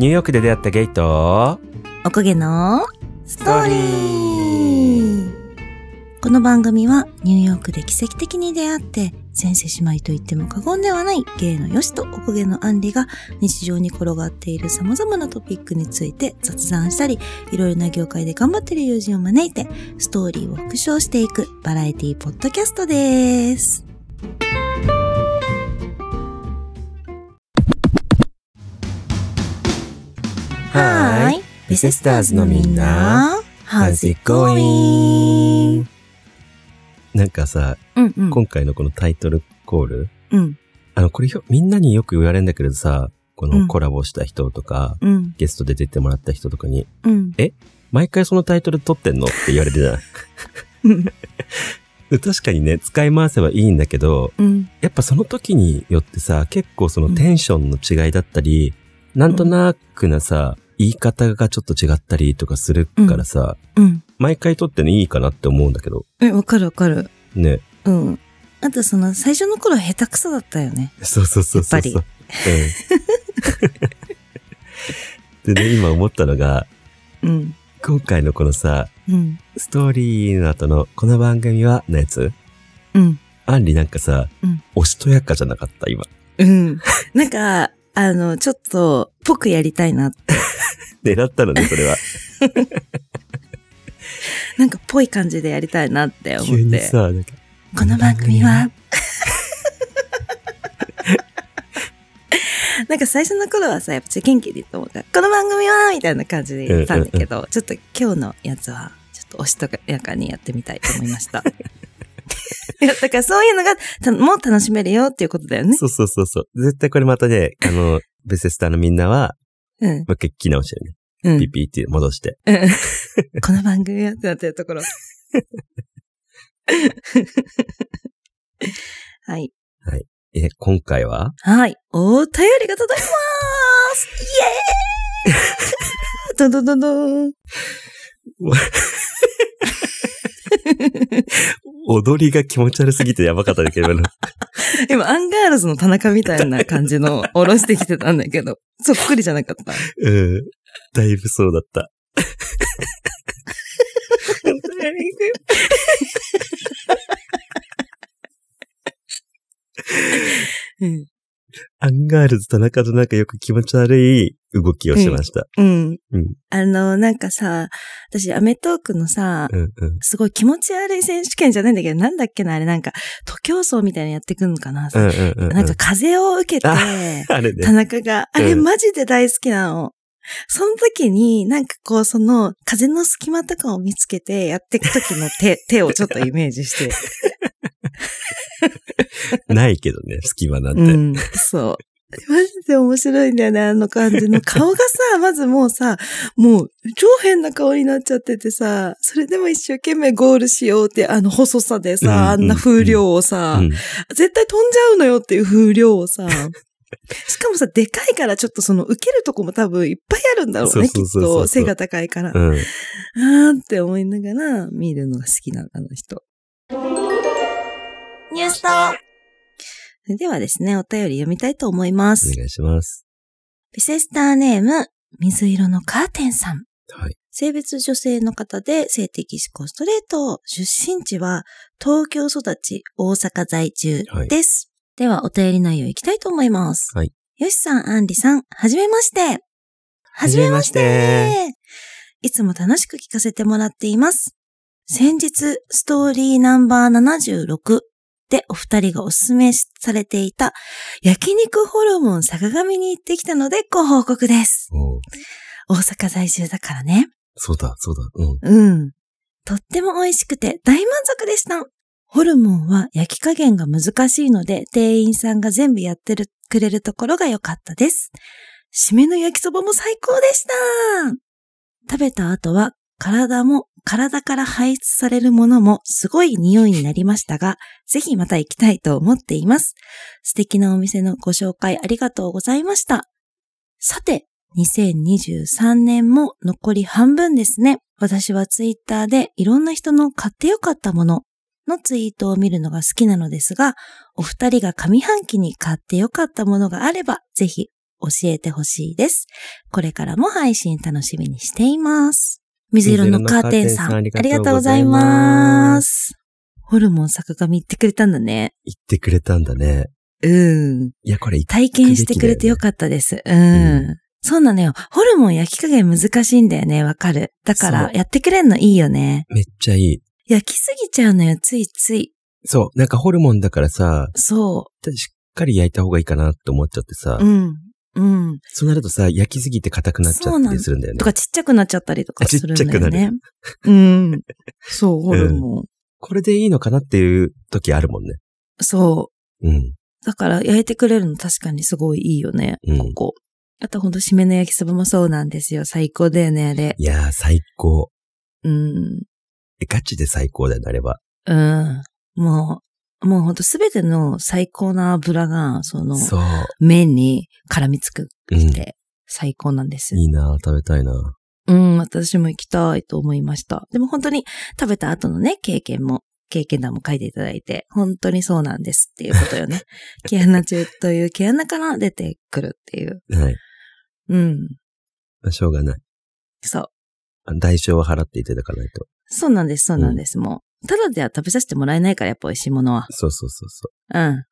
ニューヨークで出会ったゲイとおこげのストーリーこの番組はニューヨークで奇跡的に出会って前世姉妹と言っても過言ではないゲイのヨシとおこげのアンリが日常に転がっている様々なトピックについて雑談したりいろいろな業界で頑張ってる友人を招いてストーリーを復唱していくバラエティポッドキャストです。はーい。ビセスターズのみんな How's it going? なんかさ、うんうん。今回のこのタイトルコール、うん。あの、これよみんなによく言われるんだけどさ、こうんのコラボした人とか、うん。ゲストで出てもらった人とかに、うん。毎回そのタイトル取ってんの？って言われるじゃないで確かにね、使い回せばいいんだけど、うん。やっぱその時によってさ、結構そのテンションの違いだったり、なんとなくなさ、言い方がちょっと違ったりとかするからさ、うん。毎回撮ってのいいかなって思うんだけど、え、わかるわかる。ね。うん。あとその最初の頃下手くそだったよね。そうそうそうそうそう。やっうん。でね、今思ったのが、うん。今回のこのさ、うん。ストーリーの後のこの番組はのやつ、うん。アンリなんかさ、うんおしとやかじゃなかった、今。うん。なんか、あの、ちょっと、ぽくやりたいな。狙ったのね、それは。なんか、ぽい感じでやりたいなって思って。この番組は、なんか最初の頃はさ、やっぱ元気で言って思った。この番組はみたいな感じで言ったんだけど、ちょっと今日のやつは、ちょっとおしとやかにやってみたいと思いました。いや、だからそういうのが、たもう楽しめるよっていうことだよね。そうそうそうそう。絶対これまたね、あの、ベセスターのみんなは、うん。もう一回聞き直してね。うん。ピピって戻して。うん。この番組はってなってるところ。はい。え、今回は？はい。お便りが届きますイエーイどんどんどんどん。踊りが気持ち悪すぎてやばかっただけど、今、アンガールズの田中みたいな感じの下ろしてきてたんだけど、そっくりじゃなかった。うん。だいぶそうだった。うん。アンガールズ田中となんかよく気持ち悪い動きをしました。うん。うんあの、なんかさ、私、アメトークのさ、うんうん。すごい気持ち悪い選手権じゃないんだけど、なんだっけな、あれなんか、徒競走みたいなのやってくんのかな、うんうんうんうん。なんか風を受けて、あ あれ田ね。中が、あれうんマジで大好きなの。その時に、なんかこう、その、風の隙間とかを見つけてやっていく時の手、手をちょっとイメージして。ないけどね、隙間なんて。うん、そう。マジで面白いんだよね、あの感じの。顔がさ、まずもうさ、もう超変な顔になっちゃっててさ、それでも一生懸命ゴールしようって、あの細さでうんさ、あんな風量をさ、うん絶対飛んじゃうのよっていう風量をさ、しかもさ、でかいからちょっとその受けるとこも多分いっぱいあるんだろうね、きっと。背が高いから。うん。あーって思いながら見るのが好きなあの人。ニュースとそれではですね、お便り読みたいと思いますお。願いします。ビセスターネーム、水色のカーテンさん。はい。性別女性の方で性的思考ストレート。出身地は東京育ち、大阪在住です。では、お便り内容いきたいと思います。はい。よしさん、アンリさん、はじめまして。ははじめましていつも楽しく聞かせてもらっています。先日、ストーリーナンバー76でお二人がおすすめされていた焼肉ホルモン坂上に行ってきたのでご報告です。大阪在住だからね。そうだ、そうだ。うん。うん。とっても美味しくて大満足でした。ホルモンは焼き加減が難しいので、店員さんが全部やってるくれるところが良かったです。締めの焼きそばも最高でした。食べた後は体も、体から排出されるものもすごい匂いになりましたが、ぜひまた行きたいと思っています。素敵なお店のご紹介ありがとうございました。さて、2023年も残り半分ですね。私はツイッターでいろんな人の買ってよかったもののツイートを見るのが好きなのですが、お二人が上半期に買ってよかったものがあれば、ぜひ教えてほしいです。これからも配信楽しみにしています。水色のカーテンさん、ありりがとうございま。ますホルモン坂上言ってくれたんだね。言ってくれたんだね。うん。いや、これ、体験してくれてよかったです。うん。そうなのよ。ホルモン焼き加減難しいんだよね。わかる。だからやってくれんのいいよね。めっちゃいい。焼きすぎちゃうのよ、ついつい。そう、なんかホルモンだからさ、そしっかり焼いた方がいいかなって思っちゃってさ、う。うん。うん。そうなるとさ、焼きすぎて硬くなっちゃったりするんだよねと。かちっちゃくなっちゃったりとかするんだよちゃくなねる。うん。そう、ホルモン。これでいいのかなっていう時あるもんね。そう。うん。だから焼いてくれるの確かにすごいいいよね。うんここ。あとほんと締めの焼きそばもそうなんですよ。最高だよね、あれ。いやー、最高。うん。えガチで最高だよね、あれば。うん。もう、もうほんとすべての最高な油が、その、そう。麺に絡みつくうんって、最高なんです。いいな食べたいなうん、私も行きたいと思いました。でも本当に食べた後のね、経験も、経験談も書いていただいて、本当にそうなんですっていうことよね。毛穴中という毛穴から出てくるっていう。はい。うん。まあしょうがない。そう。あ代償は払っていただかないと。そうなんです、そうなんです。もう、ただでは食べさせてもらえないから、やっぱ美味しいものは。そうそうそうそうん。う。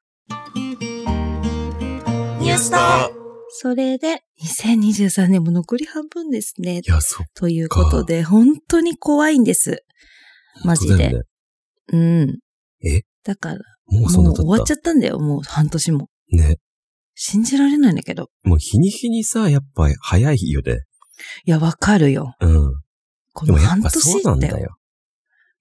ニュースとそれで、2023年も残り半分ですねい。や、そう。ということで、本当に怖いんです。マジで。ねうん。え？だから、もうそんな経った？もう終わっちゃったんだよ、もう半年も。ね。信じられないんだけど。もう日に日にさ、やっぱ早いよね。いや、わかるよ。うん。この半年そうなんだよ。だよ。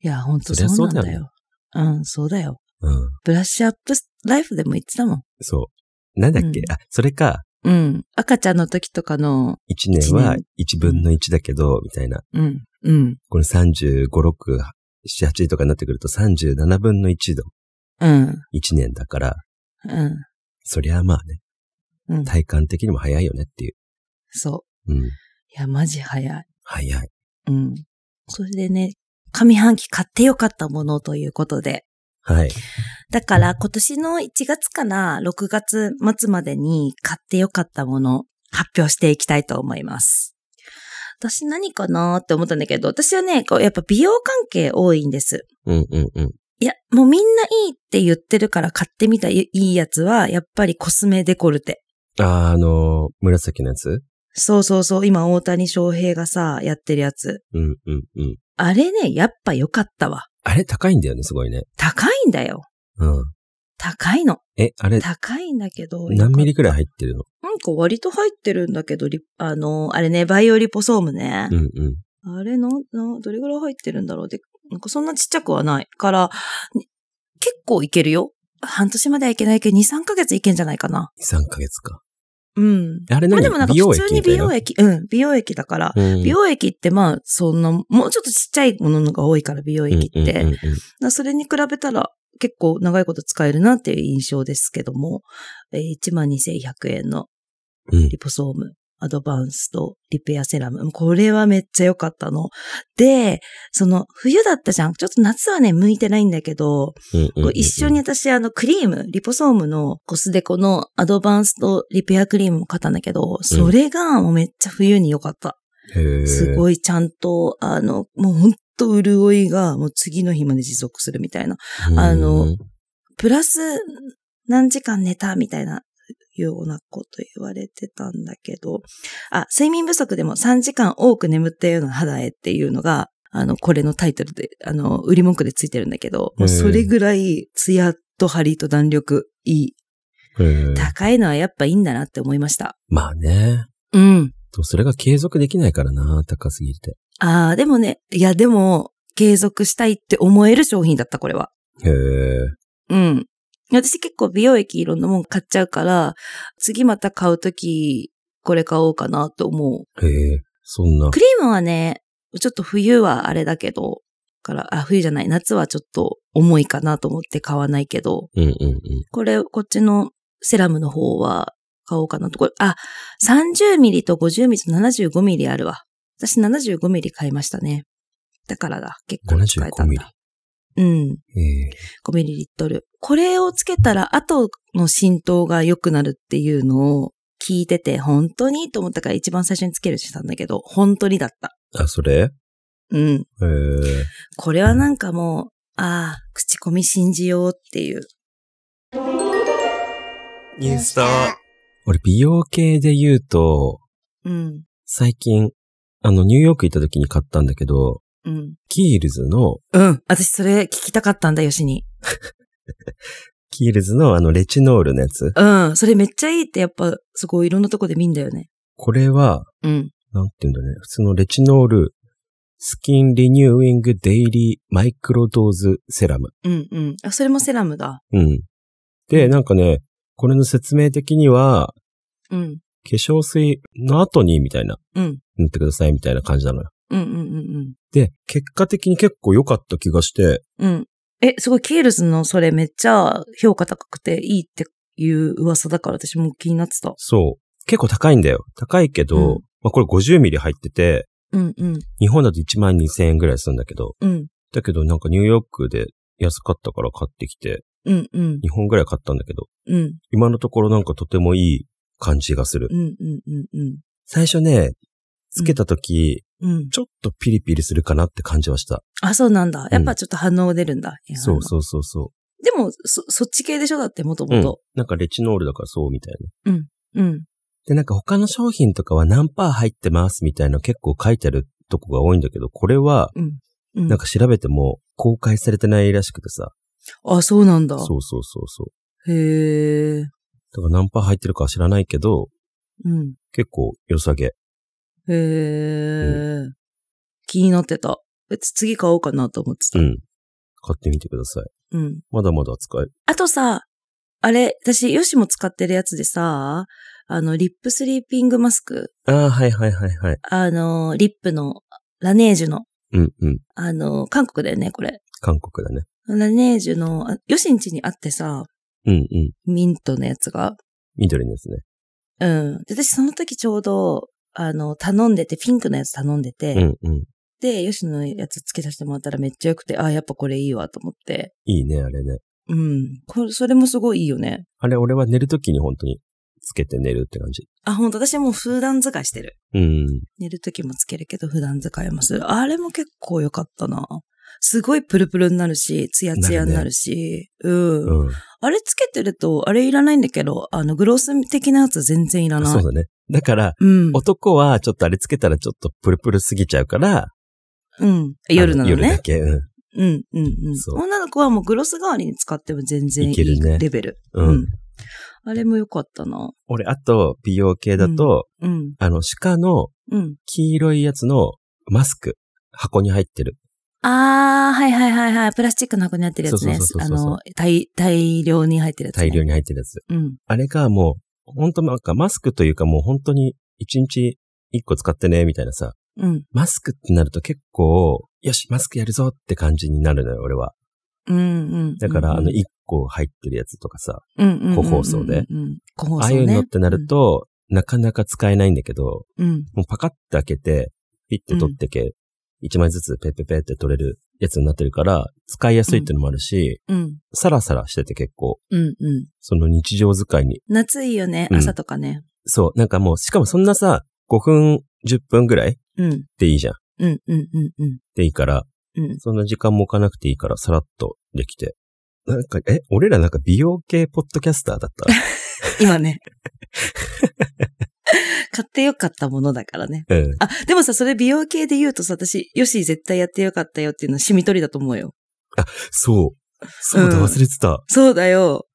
いや、ほんとそうなんだよよ。うん、そうだよ。うん。ブラッシュアップライフでも言ってたもん。そう。なんだっけ、うんあ、それか、うん。赤ちゃんの時とかの、一年は一分の一だけど、みたいな。うん、うん、これ35、6、7、8とかになってくると37分の1のうん、一年だから、うん、そりゃまあね、うん。体感的にも早いよねっていう。そう。うん。いや、マジ早い。早い。うん。それでね、上半期買ってよかったものということで。はい。だから今年の1月から6月末までに買ってよかったもの発表していきたいと思います。私何かなって思ったんだけど、私はね、こうやっぱ美容関係多いんです。うんうんうん。いや、もうみんないいって言ってるから買ってみたいいやつは、やっぱりコスメデコルテ。あー、あのー紫のやつ？そうそうそう、今大谷翔平がさ、やってるやつ。うんうんうん。あれね、やっぱ良かったわ。あれ高いんだよね、すごいね。高いんだよ。うん。高いの。え、あれ、高いんだけど。何ミリくらいい入ってるの？なんか割と入ってるんだけど、リあの、あれね、バイオリポソームねう。んうん。あれの、な、どれぐらい入ってるんだろう？で、なんかそんなちっちゃくはない。から、に結構いけるよ。半年まではいけないけど、2、3ヶ月いけんじゃないかな。2、3ヶ月か。うん。あれ何？まあでもなんか普通に美容液、うん、美容液だから、うん。美容液ってまあ、そんな、もうちょっとちっちゃいもののが多いから、美容液って。それに比べたら結構長いこと使えるなっていう印象ですけども、えー12,100円のうん。リポソーム、アドバンスト、リペアセラム。これはめっちゃ良かったの。で、その冬だったじゃん。ちょっと夏はね、向いてないんだけど、一緒に私あのクリーム、リポソームのコスデコのアドバンストリペアクリームも買ったんだけど、それがもうめっちゃ冬に良かった。へーすごいちゃんと、あの、もうほんと潤いがもう次の日まで持続するみたいな。あのうんプラス何時間寝たみたいなようなこと言われてたんだけど、あ、睡眠不足でも3時間多く眠ったような肌へっていうのが、あの、これのタイトルで、あの、売り文句でついてるんだけど、それぐらい、ツヤと張りと弾力いい。高いのはやっぱいいんだなって思いました。まあね。うん。それが継続できないからな、高すぎて。ああ、でもね、いやでも、継続したいって思える商品だった、これは。へえ。うん。私結構美容液いろんなもん買っちゃうから、次また買うとき、これ買おうかなと思う。へえ。そんなク。リームはね、ちょっと冬はあれだけど、から、あ、冬じゃない、夏はちょっと重いかなと思って買わないけど、うんうんうん。これ、こっちのセラムの方は買おうかなと。これ、あ、30ミリと50ミリと75ミリあるわ。私75ミリ買いましたね。だからだ、結構使えたん75ミリだ。うん。へえ。5ミリリットル。これをつけたら後の浸透が良くなるっていうのを聞いてて、本当にと思ったから一番最初につけるしたんだけど、本当にだった。あ、それ？うん。えー、これはなんかもう、ああ、口コミ信じようっていう。ニュースター。俺、美容系で言うと、うん。最近、あの、ニューヨーク行った時に買ったんだけど、うん。キールズの、うん。私それ聞きたかったんだよしに。キールズのあの、レチノールのやつ。うん。それめっちゃいいってやっぱ、すごいいろんなとこで見んだよね。これは、うん。なんて言うんだね。普通のレチノール、 Skin-Renewing Daily Microdose Serum。うんうん。あ、それもセラムだ。うん。で、なんかね、これの説明的には、うん。化粧水の後にみたいな、うん。塗ってくださいみたいな感じなのよ。うんうんうんで、結果的に結構良かった気がして、うん。うん。え、すごい、キールズのそれめっちゃ評価高くていいっていう噂だから私も気になってた。そう。結構高いんだよ。高いけど、うんまあこれ50ミリ入ってて、うんうん。日本だと1万2000円ぐらいするんだけど、うん。だけどなんかニューヨークで安かったから買ってきて、うんうん。2本ぐらい買ったんだけど、うん。今のところなんかとてもいい感じがする。うんうんうんうん。最初ね、つけた時、うん。ちょっとピリピリするかなって感じはした。あ、そうなんだ。やっぱちょっと反応出るんだ。そうそうそうそでも、そ、そっち系でしょ？だって、もとう。うんもと。。なんかレチノールだからそうみたいな。うん。で、なんか他の商品とかは何パー入ってますみたいなの結構書いてあるとこが多いんだけど、これは、うん。うん。なんか調べても公開されてないらしくてさ。あ、そうなんだ。そうそうそうそう。へえ。だから何パー入ってるかは知らないけど、うん。結構良さげ。へえ。気になってた。えつ次買おうかなと思ってた。うん。買ってみてください。うん。まだまだ使える。あとさ、あれ、私、ヨシも使ってるやつでさ、あの、リップスリーピングマスク。ああ、はいはいはいはい。あの、リップの、ラネージュの、うんうん。あの、韓国だよね、これ。韓国だね。ラネージュの、あヨシんちにあってさ、うんうん。ミントのやつが。緑のやつね。うん。で、私その時ちょうど、あの、頼んでて、ピンクのやつ頼んでて、うんうん。で、ヨシのやつつけさせてもらったらめっちゃ良くて、あ、やっぱこれいいわと思って。いいね、あれね。うん。これ、それもすごいいいよね。あれ、俺は寝るときに本当につけて寝るって感じ。あ、ほんと、私はもう普段使いしてる。うん。寝る時もつけるけど、普段使いもする。あれも結構良かったな。すごいプルプルになるし、ツヤツヤになるし、うん。うん。あれつけてると、あれいらないんだけど、あの、グロス的なやつ全然いらない。そうだね。だから、うん。男はちょっとあれつけたらちょっとプルプルすぎちゃうから、うん。夜なのね夜だ。け。うん。うん、うん、うん。女の子はもうグロス代わりに使っても全然いけるねレベル。うんあれも良かったな。俺、あと、美容系だと、うん、あの、鹿のうん。黄色いやつのマスク、箱に入ってる。あー、はいはいはいはい。プラスチックの箱に入ってるやつねそう。そうそあうそうの、大、大量に入ってるやつ、ね。大量に入ってるやつ。うん。あれがもう、本当なんかマスクというかもう本当に一日一個使ってね、みたいなさ。うん。マスクってなると結構、よし、マスクやるぞって感じになるのよ、俺は。うん、うん。だから、あの、うん、一個入ってるやつとかさ、うんうんうんうん個包装で。うん。個包装ね。ああいうのってなると、なかなか使えないんだけど、うん、もうパカッて開けて、ピッて取ってけ、一枚ずつペッペペって取れるやつになってるから、使いやすいっていうのもあるし、うん。サラサラしてて結構、うん、うん。その日常使いに。夏いいよね。うん朝とかね。そう、なんかもう、しかもそんなさ、5分、10分ぐらいうん。でいいじゃん。うん、うん、うん、うん。でいいから、うん。そんな時間も置かなくていいから、さらっとできて。なんか、え、俺らなんか美容系ポッドキャスターだった？今ね。買ってよかったものだからね。うん。あ、でもさ、それ美容系で言うとさ、私、よし、絶対やってよかったよっていうのは染み取りだと思うよ。そう。そうだ、うん忘れてた。そうだよ。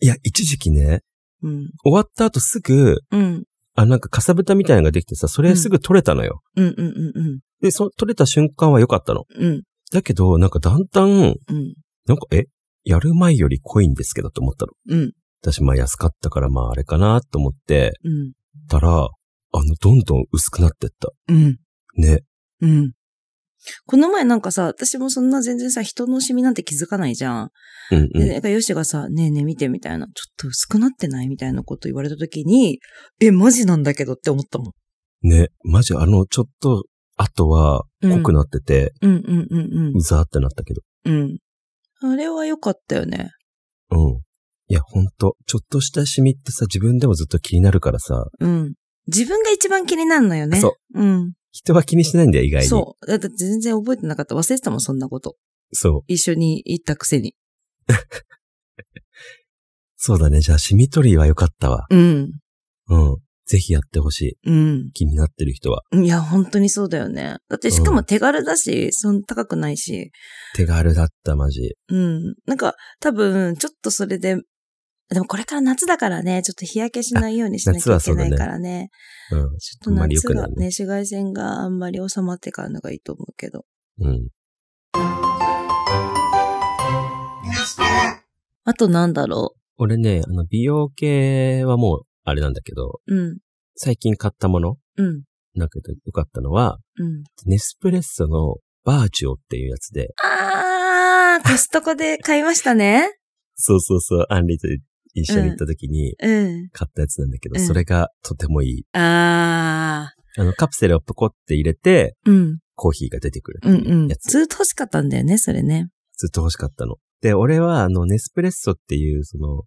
いや、一時期ね、うん。終わった後すぐ、うん。あ、なんかかさぶたみたいなのができてさ、それすぐ取れたのよ。うん、うん、うん、うん。で、そ、取れた瞬間は良かったの。うん。だけど、なんかだんだん、うん。なんか、え、やる前より濃いんですけどと思ったの。うん。私、まあ安かったから、まああれかなと思って、うん。たら、あの、どんどん薄くなってった。うん。ね。うん。この前なんかさ、私もそんな全然さ、人のシミなんて気づかないじゃん。うんうん。で、なんかヨシがさ、ねえねえ見てみたいな、ちょっと薄くなってない？みたいなこと言われた時に、え、マジなんだけどって思ったもん。ね。マジあの、ちょっと、後は濃くなってて、うんうんうんうんう。ざーってなったけど。うん。あれは良かったよね。うん。いや、ほんと、ちょっとしたシミってさ、自分でもずっと気になるからさ、うん。自分が一番気になるのよね。。そううん。人は気にしないんだよ、意外に。そう。だって全然覚えてなかった。忘れてたもん、そんなこと。そう。一緒に行ったくせに。そうだね。じゃあ、シミ取りは良かったわ。うん。うん。ぜひやってほしい。うん。気になってる人は。いや、本当にそうだよね。だってしかも手軽だし、そんな高くないし。手軽だった、マジ。うん。なんか、多分、ちょっとそれで、でもこれから夏だからね、ちょっと日焼けしないようにしなきゃいけないからね。うん。ちょっと夏くないねがね、紫外線があんまり収まってからのがいいと思うけど。うん。あとなんだろ俺ね、あの、美容系はもう、あれなんだけど、う。うん。最近買ったものうん。なんか良かったのは、うん。ネスプレッソのバーチオっていうやつで、あー、コストコで買いましたね。そうそうそう、アンリと一緒に行った時にうん。買ったやつなんだけど、うんそれがとてもいい。ああの、カプセルをポコって入れて、ー。うん。コーヒーが出てくるってうんいううんや。つ。ずっと欲しかったんだよね、それね。ずっと欲しかったの。で、俺はあの、ネスプレッソっていう、その、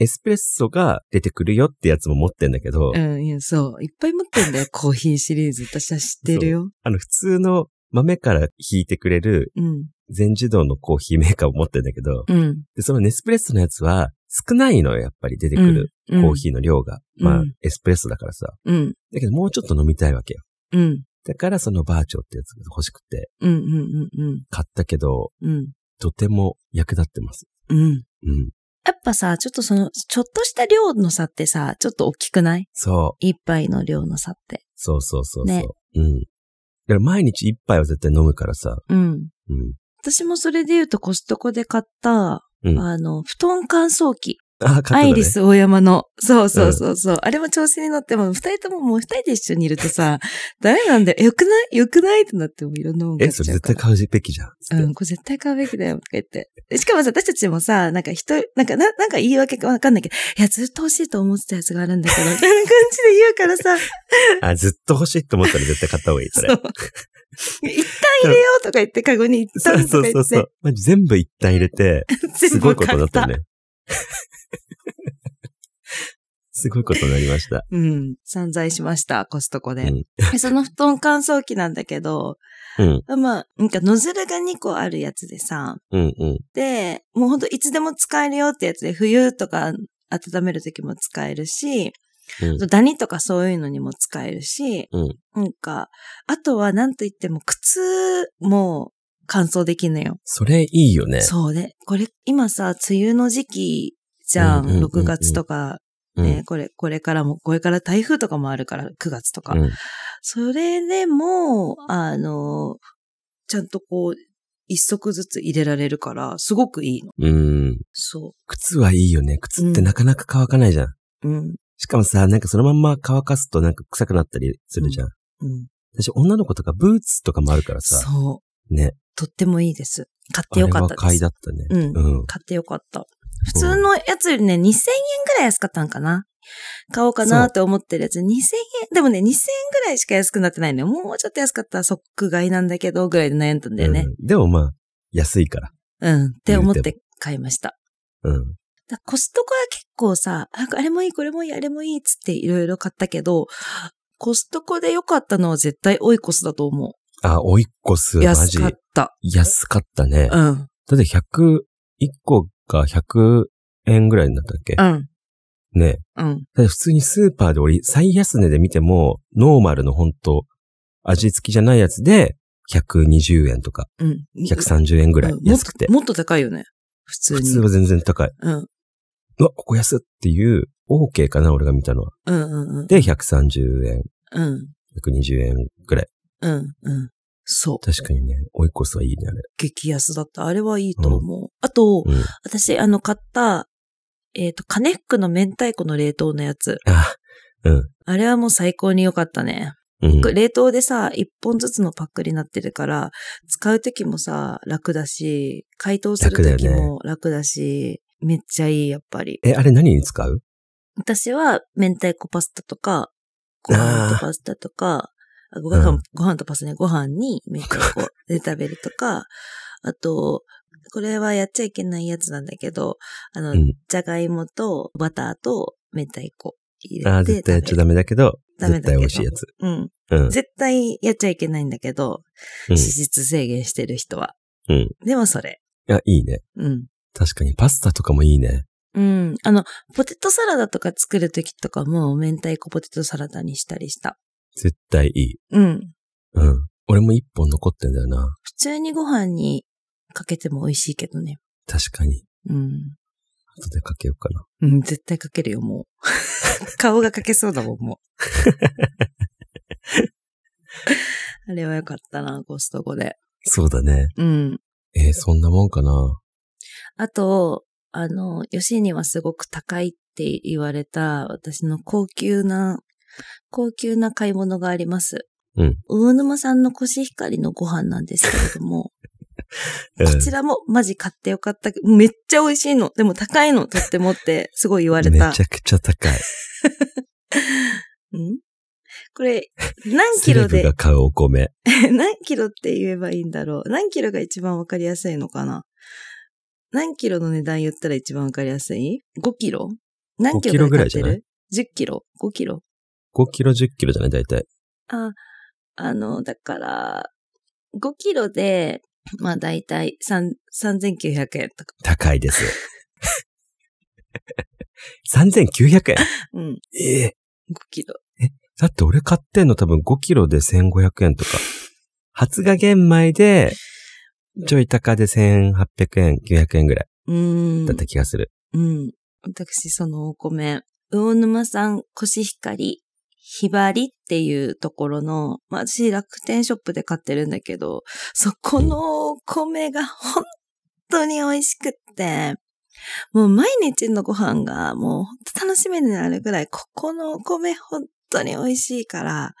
エスプレッソが出てくるよってやつも持ってんだけど、うん、いや、そう。いっぱい持ってんだよ、コーヒーシリーズ。私は知ってるよ。あの、普通の豆から引いてくれるうん。全自動のコーヒーメーカーを持ってんだけど、うん。で、そのネスプレッソのやつは少ないのよ、やっぱり出てくるうん。コーヒーの量が。まあうん、エスプレッソだからさ。うん。だけどもうちょっと飲みたいわけよ。うん。だからそのバーチョってやつが欲しくてうん。うん。うん。うん。買ったけど、うん。とても役立ってます。うん。うん。やっぱさ、ちょっとその、ちょっとした量の差ってさ、ちょっと大きくない？そう。一杯の量の差って。そうそうそうそう。ねうん。だから毎日一杯は絶対飲むからさ。うん。うん。私もそれで言うとコストコで買った、うんあの、布団乾燥機。あ、ね。アイリス大山の。そうそうそうそう。あれも調子に乗っても、二人とももう二人で一緒にいるとさ、ダメなんだよ。よくない？よくない？ってなってもいろんなもん買え、っちゃうから。それ絶対買うべきじゃん。うん、これ絶対買うべきだよ、とか言って。でしかもさ、私たちもさ、なんか人、なんか、ななんか言い訳かわかんないけど、いや、ずっと欲しいと思ってたやつがあるんだけど、みたいな感じで言うからさ、あ、ずっと欲しいと思ったら絶対買った方がいい、それ。そう。一旦入れようとか言って、カゴに一そう旦とか言って。そうそうそう。マジ全部一旦入れて、すごいことになったよね。すごいことになりました。うん。散財しました、コストコで。うんでその布団乾燥機なんだけど、うん、まあ、なんかノズルが2個あるやつでさ、うん、うん。で、もうほんといつでも使えるよってやつで、冬とか温めるときも使えるし、うんダニとかそういうのにも使えるし、うんなんか、あとはなんといっても靴も乾燥できるのよ。それいいよね。そうで、これ今さ、梅雨の時期じゃん、うんうんうんうん6月とか、うん。ね、これ、これからも、これから台風とかもあるから、9月とか。うんそれでも、あの、ちゃんとこう、一足ずつ入れられるから、すごくいいの。うん。そ靴はいいよね。靴ってなかなか乾かないじゃん。う。うん。しかもさ、なんかそのまんま乾かすとなんか臭くなったりするじゃん。うん。私女の子とかブーツとかもあるからさ。そう。ね。とってもいいです。買ってよかったですは買いだ。ったね。うんうん。買ってよかった。普通のやつよりね、2000円ぐらい安かったんかな買おうかなって思ってるやつ、2000円、でもね、2000円ぐらいしか安くなってないのよ。もうちょっと安かったら即買いなんだけど、ぐらいで悩んだんだよね。うんでもまあ、安いから。うん。って思って買いました。うん。だコストコは結構さ、ああれもいい、これもいい、あれもいいっつっていろいろ買ったけど、コストコで良かったのは絶対オイコスだと思あ、オイコス、う。マ安ジかった。安かったね。だうん。って100、1個が100円ぐらいになったっけ？うん。ね。うん。普通にスーパーで俺、最安値で見ても、ノーマルのほんと、味付きじゃないやつで、120円とか、うん。130円ぐらい安くてと。もっと高いよね。普通に。普通は全然高い。うん。うわ、ここ安っていう、OK かな俺が見たのは。うんうんうん。で、130円、うん。120円ぐらい。うん。うん。そう。確かにね、オイコスはいいね、あれ。激安だった。あれはいいと思う。あと、うん。私、あの、買った、えっ、と、カネックの明太子の冷凍のやつ。あ、うん。あれはもう最高に良かったね。うん。冷凍でさ、一本ずつのパックになってるから、使うときもさ、楽だし、解凍するときも楽だし、めっちゃいい、やっぱり。え、あれ何に使う？私は、明太子パスタとか、ご飯とパスタとか、あご飯、うんご飯とパスタね、ご飯に明太子で食べるとか、あと、これはやっちゃいけないやつなんだけど、あの、うんじゃがいもとバターと明太子入れてああ、絶対やっちゃダメ。メだけど、絶ダメだけど対美味しいやつ。うん。うん。絶対やっちゃいけないんだけど、うん脂質制限してる人は。うん。でもそれ。いや、いいね。うん。確かにパスタとかもいいね。うん。あの、ポテトサラダとか作るときとかも、明太子ポテトサラダにしたりした。絶対いい。うん。うん。俺も一本残ってんだよな。普通にご飯にかけても美味しいけどね。確かに。うん。後でかけようかな。うん、絶対かけるよ、もう。顔がかけそうだもん、もう。あれはよかったな、コストコで。そうだね。うん。えーそんなもんかな？あと、あの、吉にはすごく高いって言われた、私の高級な、高級な買い物があります。うん。魚沼さんのコシヒカリのご飯なんですけれども、う んこちらもマジ買ってよかった。めっちゃ美味しいの。でも高いの、とってもって、すごい言われた。めちゃくちゃ高い。ん？これ、何キロで？ブが、買うお米。何キロって言えばいいんだろう。何キロが一番わかりやすいのかな？何キロの値段言ったら一番わかりやすい ?5 キロ？何キロ5キロぐらいてる ?10 キロ ?5 キロ？5キロ、10キロじゃない？大体。あ、あの、だから、5キロで、まあ大体3 3900円とか。高いです。3900円？うん。ええ5キロ。だって俺買ってんの多分5キロで1500円とか。発芽玄米で、ちょい高で1800円、900円ぐらいうーんだっ。た気がする。うん。私、そのお米、魚沼産コシヒカリ、ひばりっていうところの、まあ私楽天ショップで買ってるんだけど、そこのお米が本当に美味しくって、もう毎日のご飯がもう本当楽しみになるぐらい、ここのお米本当に美味しいから、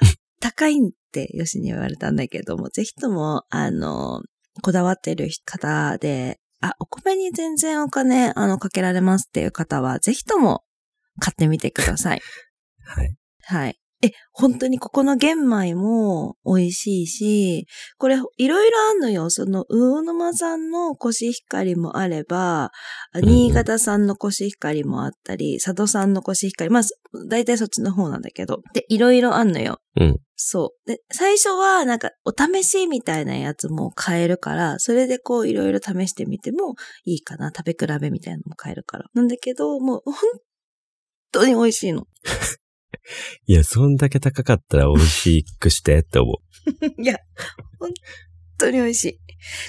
高いってよしに言われたんだけども、ぜひとも、あの、こだわってる方で、あ、お米に全然お金、あの、かけられますっていう方は、ぜひとも買ってみてください。はい。はい。え、本当にここの玄米も美味しいし、これいろいろあんのよ。その、魚沼産のコシヒカリもあれば、新潟産のコシヒカリもあったり、佐渡産のコシヒカリ、まあ、大体そっちの方なんだけど。で、いろいろあんのよ。うん。そう。で、最初はなんかお試しみたいなやつも買えるから、それでこういろいろ試してみてもいいかな。食べ比べみたいなのも買えるから。なんだけど、もう本当に美味しいの。いや、そんだけ高かったら美味しくしてって思う。いや、本当に美味しい。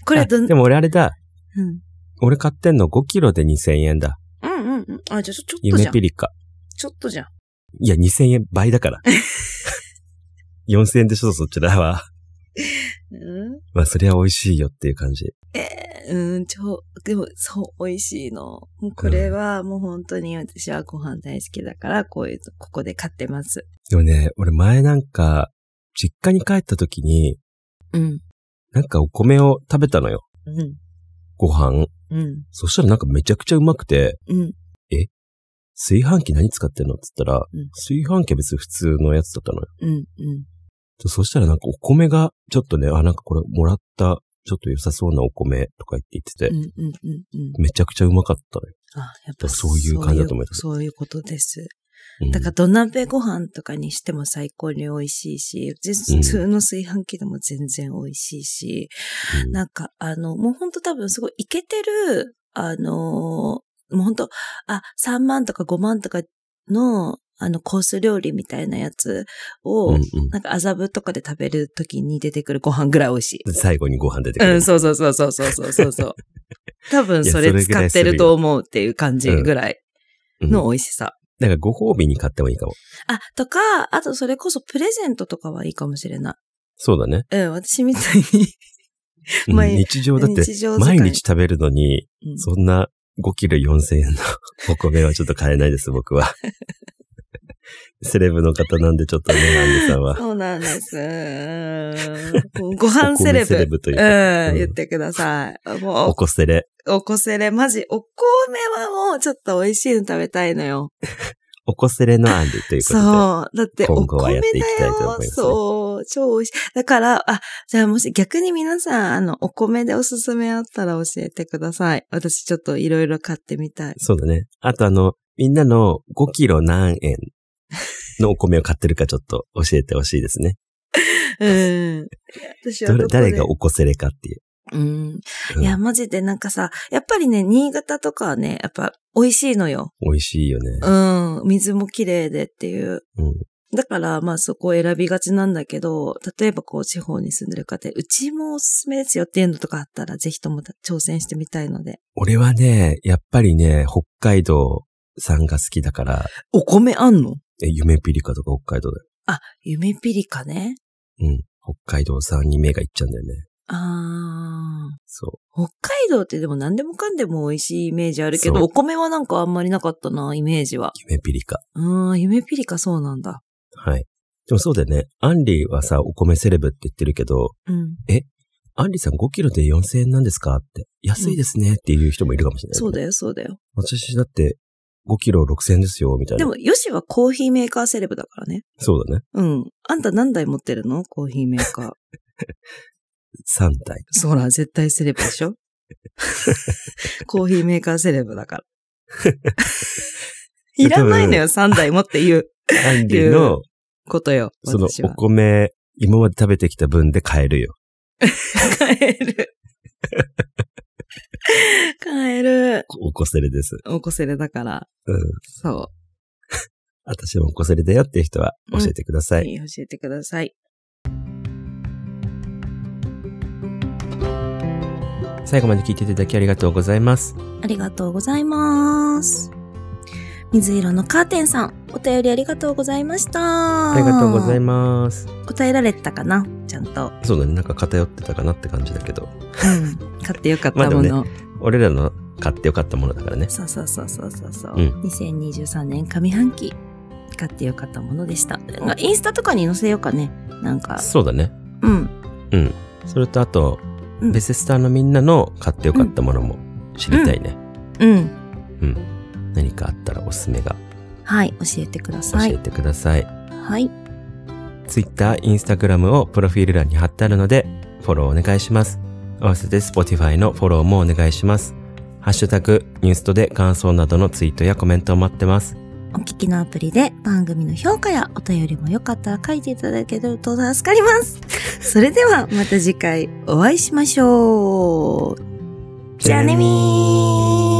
これどん、あでも俺あれだ。うん。俺買ってんの5キロで2000円だ。うんうんうん。あ、じゃあちょちょっとじゃん夢ピ。リカ。ちょっとじゃん。いや、2000円倍だから。4000円でしょ、そっちらは。うんまあ、そりゃ美味しいよっていう感じ。えー、うん、超、でも、そう、美味しいの。もうこれはもう本当に私はご飯大好きだから、こういう、ここで買ってます。でもね、俺前なんか、実家に帰った時に、うん。なんかお米を食べたのよ。うん。ご飯。うん。そしたらなんかめちゃくちゃうまくて、うん。炊飯器何使ってんの？って言ったら、うん炊飯器は別に普通のやつだったのよ。うん。うん。そしたらなんかお米が、ちょっとね、あ、なんかこれもらった、ちょっと良さそうなお米とか言っててて、うん。うん。うん。うん。めちゃくちゃうまかったのよ。あ、やっぱそういう感じだと思いますそういうことです。うんだから土鍋ご飯とかにしても最高に美味しいし、普通の炊飯器でも全然美味しいし、うんなんかあの、もうほんと多分すごいイケてる、あのーもうほんと、あ、3万とか5万とかの、あの、コース料理みたいなやつを、うんうん、なんか麻布とかで食べるときに出てくるご飯ぐらい美味しい。最後にご飯出てくる。うん、そうそうそうそうそうそうそう。多分それ使ってると思うっていう感じぐらいの美味しさ。なんかご褒美に買ってもいいかも。あ、とか、あとそれこそプレゼントとかはいいかもしれない。そうだね。うん、私みたいに毎、日常だって、毎日食べるのに、そんな5キロ4000円のお米はちょっと買えないです、僕は。セレブの方なんでちょっとね、アンデさんは。そうなんです。うんご飯セレブ。セレブといううかん、言ってください。もおこせれ。う、おこせれ、マジ、お米はもうちょっと美味しいの食べたいのよ。おこせれのアンデということで。そう。だって、お今後はや米っていきたいと思いだよ。ますねそう。そう、超美味しい。だから、あ、じゃあもし逆に皆さん、あの、お米でおすすめあったら教えてください。私ちょっといろいろ買ってみたい。そうだね。あとあの、みんなの5キロ何円 のお米を買ってるかちょっと教えてほしいですね。うん。私は誰がおこせれかっていう。うん。うんいや、マジでなんかさ、やっぱりね、新潟とかはね、やっぱ美味しいのよ。美味しいよね。うん。水も綺麗でっていう。うん。だから、まあそこを選びがちなんだけど、例えばこう地方に住んでる方で、うちもおすすめですよっていうのとかあったら、ぜひとも挑戦してみたいので。俺はね、やっぱりね、北海道産が好きだから、お米あんの？え、夢ピリカとか北海道だよ。あ、夢ピリカね。うん。北海道産に目がいっちゃうんだよね。あそー。北海道ってでも何でもかんでも美味しいイメージあるけど、お米はなんかあんまりなかったな、イメージは。う。夢ピリカ。うーん、夢ピリカそうなんだ。はい。でもそうだよね。アンリはさ、お米セレブって言ってるけど、うん。アンリさん5キロで4000円なんですかって。安いですねっていう人もいるかもしれない、よ。そうだよ、そうだよ。私だって5キロ6000円ですよ、みたいな。でも、ヨシはコーヒーメーカーセレブだからね。そうだね。うん。あんた何台持ってるの？コーヒーメーカー。3体。そら、絶対セレブでしょ？コーヒーメーカーセレブだから。いらないのよ、3台持って言うアンリの、ことよ。そのお。米、今まで食べてきた分で買えるよ。買える。買える。おこせれです。おこせれだから。うん。そ 私もおこせれだよっていう人は教えてくださう。い。教えてください。最後まで聞いていただきありがとうございます。ありがとうございます。水色のカーテンさん、お便りありがとうございました。ありがとうございまます。す。答えられたかな？ちゃんと。そうだね。なんか偏ってたかなって感じだけど。うん。買ってよかったもまあでの。俺らの買ってよかったものだからね。そうそうそうそうそうそう、うん2023年上半期、買ってよかったものでした。インスタとかに載せようかね。なんか、そうだね。うん。うん。それとあと、うんベセスターのみんなの買ってよかったものも知りたいね。うん。うん。何かあったらおすすめがはい、教えてくだ教さい。えてください。はい。Twitter、Instagram をプロフィール欄に貼ってあるので、フォローお願いします。合わせて Spotify のフォローもお願いします。ハッシュタグ、ニュースとで感想などのツイートやコメントを待ってます。お聞きのアプリで番組の評価やお便りもよかったら書いていただけると助かります。それではまた次回お会いしましょう。じゃあねみー